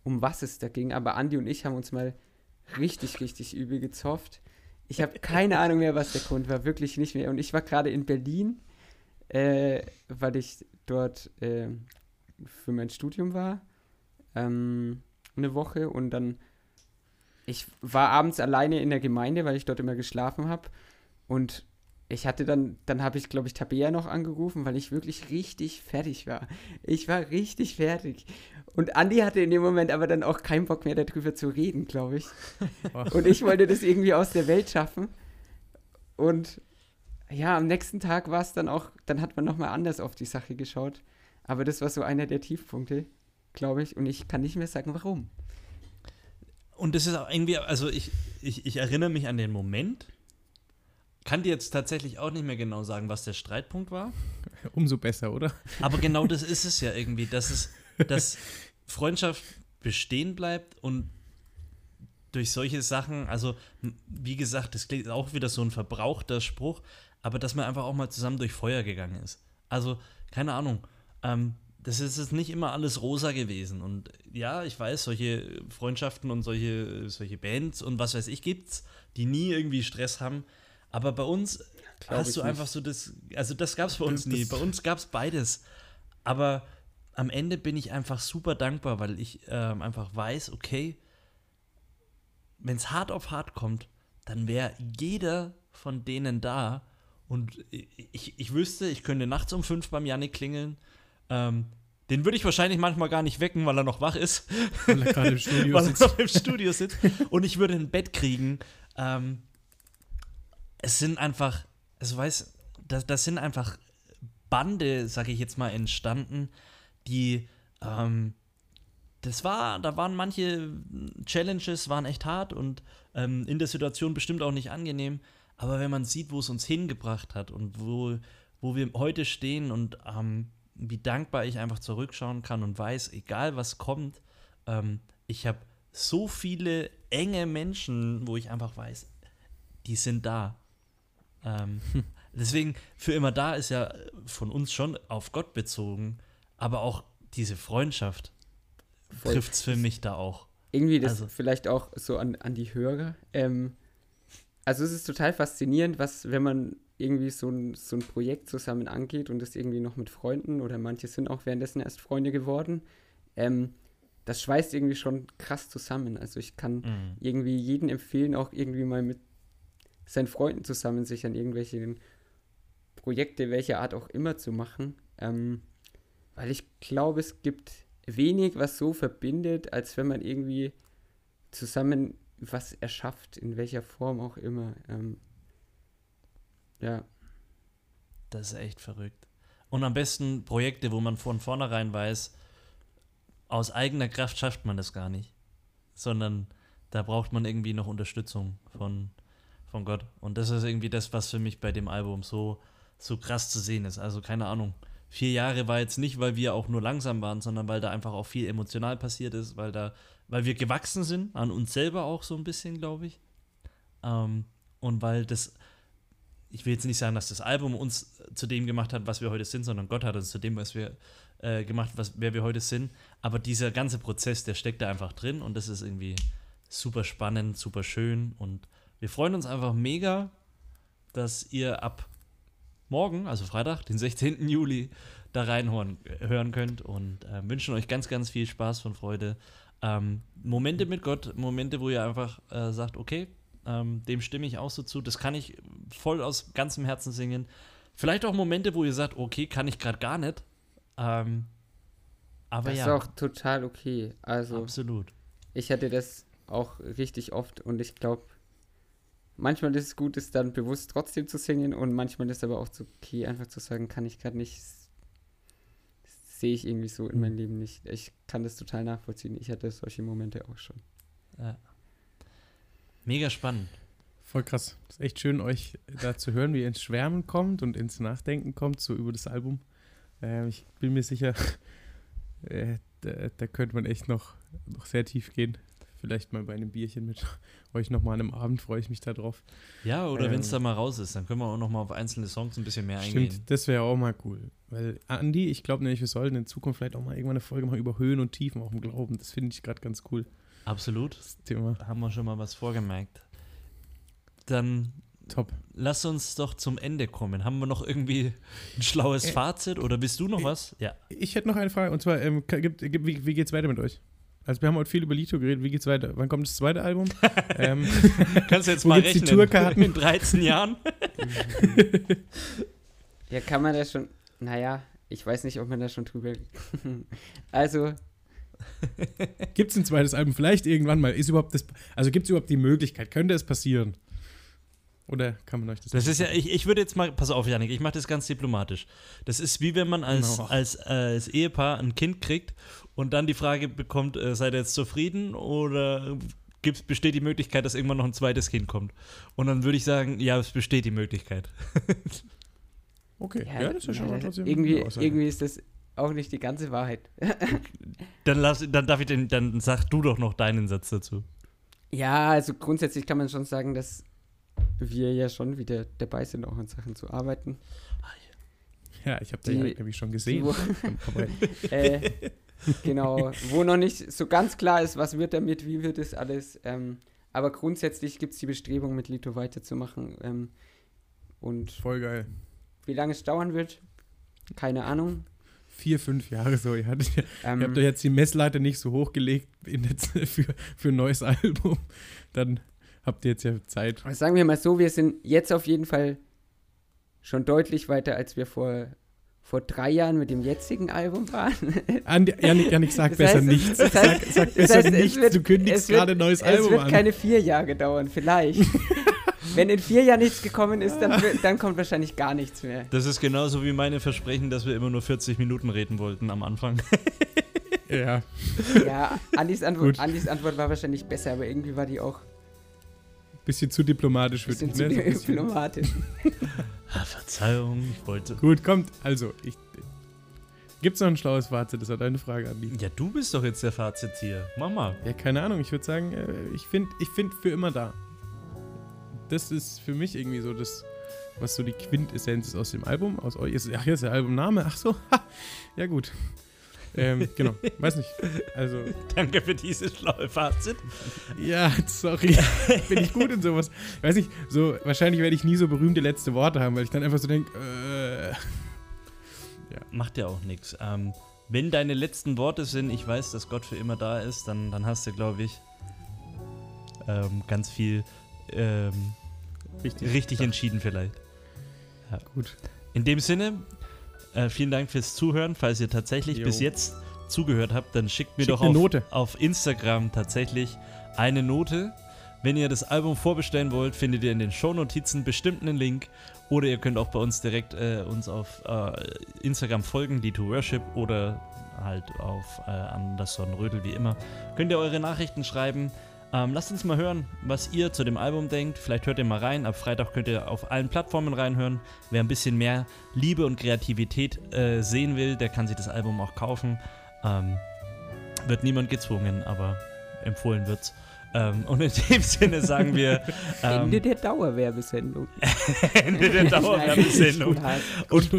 um was es da ging, aber Andi und ich haben uns mal richtig, richtig übel gezofft. Ich habe keine Ahnung mehr, was der Grund war, wirklich nicht mehr. Und ich war gerade in Berlin, äh, weil ich dort äh, für mein Studium war, ähm, eine Woche. Und dann, ich war abends alleine in der Gemeinde, weil ich dort immer geschlafen habe. Und ich hatte dann, dann habe ich, glaube ich, Tabea noch angerufen, weil ich wirklich richtig fertig war. Ich war richtig fertig. Und Andi hatte in dem Moment aber dann auch keinen Bock mehr darüber zu reden, glaube ich. *laughs* Und ich wollte das irgendwie aus der Welt schaffen. Und ja, am nächsten Tag war es dann auch, dann hat man nochmal anders auf die Sache geschaut. Aber das war so einer der Tiefpunkte, glaube ich. Und ich kann nicht mehr sagen, warum. Und das ist auch irgendwie, also ich, ich, ich erinnere mich an den Moment, kann dir jetzt tatsächlich auch nicht mehr genau sagen, was der Streitpunkt war. Umso besser, oder? Aber genau das ist es ja irgendwie, dass es, dass Freundschaft bestehen bleibt und durch solche Sachen, also wie gesagt, das klingt auch wieder so ein verbrauchter Spruch, aber dass man einfach auch mal zusammen durch Feuer gegangen ist. Also, keine Ahnung, ähm, das ist jetzt nicht immer alles rosa gewesen. Und ja, ich weiß, solche Freundschaften und solche, solche Bands und was weiß ich gibt's, die nie irgendwie Stress haben. Aber bei uns Glaub hast du einfach so das, also das gab es bei uns nie. Bei uns gab es beides. Aber am Ende bin ich einfach super dankbar, weil ich ähm, einfach weiß, okay, wenn es hart auf hart kommt, dann wäre jeder von denen da und ich, ich wüsste, ich könnte nachts um fünf beim Janik klingeln. Ähm, den würde ich wahrscheinlich manchmal gar nicht wecken, weil er noch wach ist. Weil er gerade im *laughs* Studio weil sitzt. Er noch im Studio sitzt. Und ich würde ein Bett kriegen. Ähm, es sind einfach, also weiß, das, das sind einfach Bande, sage ich jetzt mal, entstanden, die, ähm, das war, da waren manche Challenges, waren echt hart und ähm, in der Situation bestimmt auch nicht angenehm. Aber wenn man sieht, wo es uns hingebracht hat und wo, wo wir heute stehen und ähm, wie dankbar ich einfach zurückschauen kann und weiß, egal was kommt, ähm, ich habe so viele enge Menschen, wo ich einfach weiß, die sind da. Ähm, *laughs* deswegen, für immer da ist ja von uns schon auf Gott bezogen, aber auch diese Freundschaft trifft es für mich da auch. Irgendwie das also. vielleicht auch so an, an die Hörer. Ähm, also es ist total faszinierend, was, wenn man irgendwie so ein, so ein Projekt zusammen angeht und das irgendwie noch mit Freunden oder manche sind auch währenddessen erst Freunde geworden, ähm, das schweißt irgendwie schon krass zusammen. Also ich kann mhm. irgendwie jeden empfehlen, auch irgendwie mal mit seinen Freunden zusammen sich an irgendwelche Projekte, welcher Art auch immer zu machen. Ähm, weil ich glaube, es gibt wenig, was so verbindet, als wenn man irgendwie zusammen was erschafft, in welcher Form auch immer. Ähm, ja. Das ist echt verrückt. Und am besten Projekte, wo man von vornherein weiß, aus eigener Kraft schafft man das gar nicht. Sondern da braucht man irgendwie noch Unterstützung von von Gott. Und das ist irgendwie das, was für mich bei dem Album so, so krass zu sehen ist. Also keine Ahnung. Vier Jahre war jetzt nicht, weil wir auch nur langsam waren, sondern weil da einfach auch viel emotional passiert ist, weil da, weil wir gewachsen sind, an uns selber auch so ein bisschen, glaube ich. Ähm, und weil das, ich will jetzt nicht sagen, dass das Album uns zu dem gemacht hat, was wir heute sind, sondern Gott hat uns zu dem, was wir äh, gemacht, was, wer wir heute sind. Aber dieser ganze Prozess, der steckt da einfach drin und das ist irgendwie super spannend, super schön und wir freuen uns einfach mega, dass ihr ab morgen, also Freitag, den 16. Juli, da reinhören hören könnt und äh, wünschen euch ganz, ganz viel Spaß und Freude. Ähm, Momente mit Gott, Momente, wo ihr einfach äh, sagt, okay, ähm, dem stimme ich auch so zu, das kann ich voll aus ganzem Herzen singen. Vielleicht auch Momente, wo ihr sagt, okay, kann ich gerade gar nicht. Ähm, aber das ja, ist auch total okay. Also, absolut. ich hatte das auch richtig oft und ich glaube, manchmal ist es gut, es dann bewusst trotzdem zu singen und manchmal ist es aber auch so okay, einfach zu sagen, kann ich gerade nicht, sehe ich irgendwie so in meinem Leben nicht. Ich kann das total nachvollziehen. Ich hatte solche Momente auch schon. Ja. Mega spannend. Voll krass. Ist echt schön, euch da zu hören, wie ihr ins Schwärmen kommt und ins Nachdenken kommt, so über das Album. Ähm, ich bin mir sicher, *laughs* äh, da, da könnte man echt noch, noch sehr tief gehen. Vielleicht mal bei einem Bierchen mit *laughs* euch nochmal an einem Abend, freue ich mich da drauf. Ja, oder Ähm, wenn es da mal raus ist, dann können wir auch noch mal auf einzelne Songs ein bisschen mehr eingehen. Stimmt, das wäre auch mal cool. Weil, Andi, ich glaube nämlich, wir sollten in Zukunft vielleicht auch mal irgendwann eine Folge machen über Höhen und Tiefen auch im Glauben. Das finde ich gerade ganz cool, Absolut. das Thema. Da haben wir schon mal was vorgemerkt. Dann Top. lass uns doch zum Ende kommen. Haben wir noch irgendwie ein schlaues Äh, Fazit oder willst du noch was? Ja. Ich hätte noch eine Frage, und zwar, ähm, wie, wie geht's weiter mit euch? Also wir haben heute viel über Lito geredet, wie geht's weiter? Wann kommt das zweite Album? *laughs* ähm, Kannst du jetzt mal gibt's die rechnen? Tourkarten? In 13 Jahren? Ja, kann man das schon. Naja, ich weiß nicht, ob man da schon drüber. *laughs* also, Gibt es ein zweites Album? Vielleicht irgendwann mal. Ist überhaupt das, also gibt es überhaupt die Möglichkeit? Könnte es passieren? Oder kann man euch das Das ist ja, ich, ich würde jetzt mal, pass auf, Janik, ich mache das ganz diplomatisch. Das ist wie wenn man als, Genau. als, äh, als Ehepaar ein Kind kriegt und dann die Frage bekommt, äh, seid ihr jetzt zufrieden oder gibt's, besteht die Möglichkeit, dass irgendwann noch ein zweites Kind kommt? Und dann würde ich sagen, ja, es besteht die Möglichkeit. *laughs* Okay, ja, ja, das ist ja schon mal trotzdem irgendwie, irgendwie ist das auch nicht die ganze Wahrheit. *laughs* Dann, lass, dann darf ich den, dann sag du doch noch deinen Satz dazu. Ja, also grundsätzlich kann man schon sagen, dass wir ja schon wieder dabei sind, auch an Sachen zu arbeiten. Ja, ich habe den ja nämlich schon gesehen. wo- *laughs* äh, genau, wo noch nicht so ganz klar ist, was wird damit, wie wird es alles. Ähm, aber grundsätzlich gibt es die Bestrebung, mit Lito weiterzumachen. Ähm, und Voll geil. wie lange es dauern wird, keine Ahnung. Vier, fünf Jahre so. Ihr, hattet, Ähm, ihr habt euch jetzt die Messlatte nicht so hochgelegt in *laughs* für, für ein neues Album. Dann habt ihr jetzt ja Zeit. Aber sagen wir mal so, wir sind jetzt auf jeden Fall schon deutlich weiter, als wir vor, vor drei Jahren mit dem jetzigen Album waren. Andi, Janik, Janik, sag Das besser heißt- nichts. das heißt- sag sag das besser heißt, es nichts. wird- du kündigst es wird- gerade ein neues es Album wird an. keine vier Jahre dauern, vielleicht. Wenn in vier Jahren nichts gekommen ist, dann, wird- dann kommt wahrscheinlich gar nichts mehr. Das ist genauso wie meine Versprechen, dass wir immer nur 40 Minuten reden wollten am Anfang. ja, Ja, Andis Antwort. Andis Antwort war wahrscheinlich besser, aber irgendwie war die auch bisschen zu diplomatisch für bisschen dich. zu Ne? Diplomatisch. *laughs* Ah, Verzeihung, ich wollte. Gut, kommt. Also, ich. Gibt's noch ein schlaues Fazit? Das war deine Frage, Andi. Ja, du bist doch jetzt der Fazitier. Mach mal. Ja, keine Ahnung. Ich würde sagen, äh, ich finde ich find für immer da. Das ist für mich irgendwie so das, was so die Quintessenz ist aus dem Album. Aus euch. Ach, hier ist der Albumname. Ach so. *laughs* Ha. Ja, gut. Ähm, genau. Weiß nicht. Also, *laughs* Danke für dieses schlaue Fazit. ja, sorry. *laughs* Bin ich gut in sowas. Weiß nicht, so, wahrscheinlich werde ich nie so berühmte letzte Worte haben, weil ich dann einfach so denke, äh. Macht ja auch nichts. Ähm, wenn deine letzten Worte sind, ich weiß, dass Gott für immer da ist, dann, dann hast du, glaube ich, ähm, ganz viel ähm, Richtig. richtig entschieden vielleicht. Gut. In dem Sinne, äh, vielen Dank fürs Zuhören. Falls ihr tatsächlich Jo. bis jetzt zugehört habt, dann schickt mir Schickt doch eine auf, Note. auf Instagram tatsächlich eine Note. Wenn ihr das Album vorbestellen wollt, findet ihr in den Shownotizen bestimmt einen Link. Oder ihr könnt auch bei uns direkt äh, uns auf äh, Instagram folgen, die to Worship oder halt auf äh, Anderson Rödel wie immer. Könnt ihr eure Nachrichten schreiben. Ähm, lasst uns mal hören, was ihr zu dem Album denkt. Vielleicht hört ihr mal rein. Ab Freitag könnt ihr auf allen Plattformen reinhören. Wer ein bisschen mehr Liebe und Kreativität äh, sehen will, der kann sich das Album auch kaufen. Ähm, wird niemand gezwungen, aber empfohlen wird's. Ähm, und in dem Sinne sagen wir *laughs* ähm, *laughs* Ende der *laughs* Dauerwerbesendung. Ende der Dauerwerbesendung. Und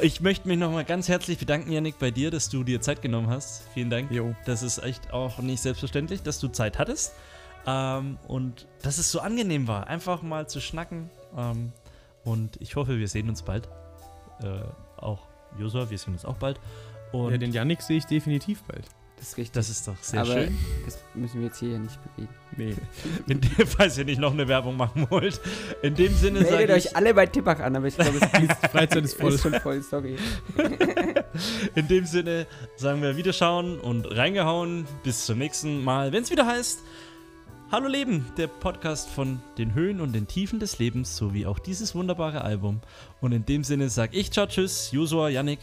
ich möchte mich nochmal ganz herzlich bedanken, Yannick, bei dir, dass du dir Zeit genommen hast. Vielen Dank. Jo. Das ist echt auch nicht selbstverständlich, dass du Zeit hattest. Ähm, und dass es so angenehm war, einfach mal zu schnacken. Ähm, und ich hoffe, wir sehen uns bald. Äh, auch Josua, wir sehen uns auch bald. Und Ja, den Yannick sehe ich definitiv bald. Das ist richtig. das ist doch sehr Aber schön. das müssen wir jetzt hier ja nicht bewegen. Nee. *laughs* In dem, falls ihr nicht noch eine Werbung machen wollt. In dem Sinne Meldet sage euch ich, alle bei Tippach an, aber ich glaube, es *laughs* Die Freizeit ist voll. *laughs* ist schon voll, sorry. in dem Sinne sagen wir Wiederschauen und reingehauen. Bis zum nächsten Mal, wenn es wieder heißt Hallo Leben, der Podcast von den Höhen und den Tiefen des Lebens, sowie auch dieses wunderbare Album. Und in dem Sinne sage ich ciao, tschüss, Josua, Yannick,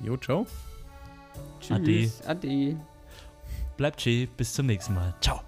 Jo, ciao. Tschüss. Ade. Ade. bleibt schön, bis zum nächsten Mal. Ciao.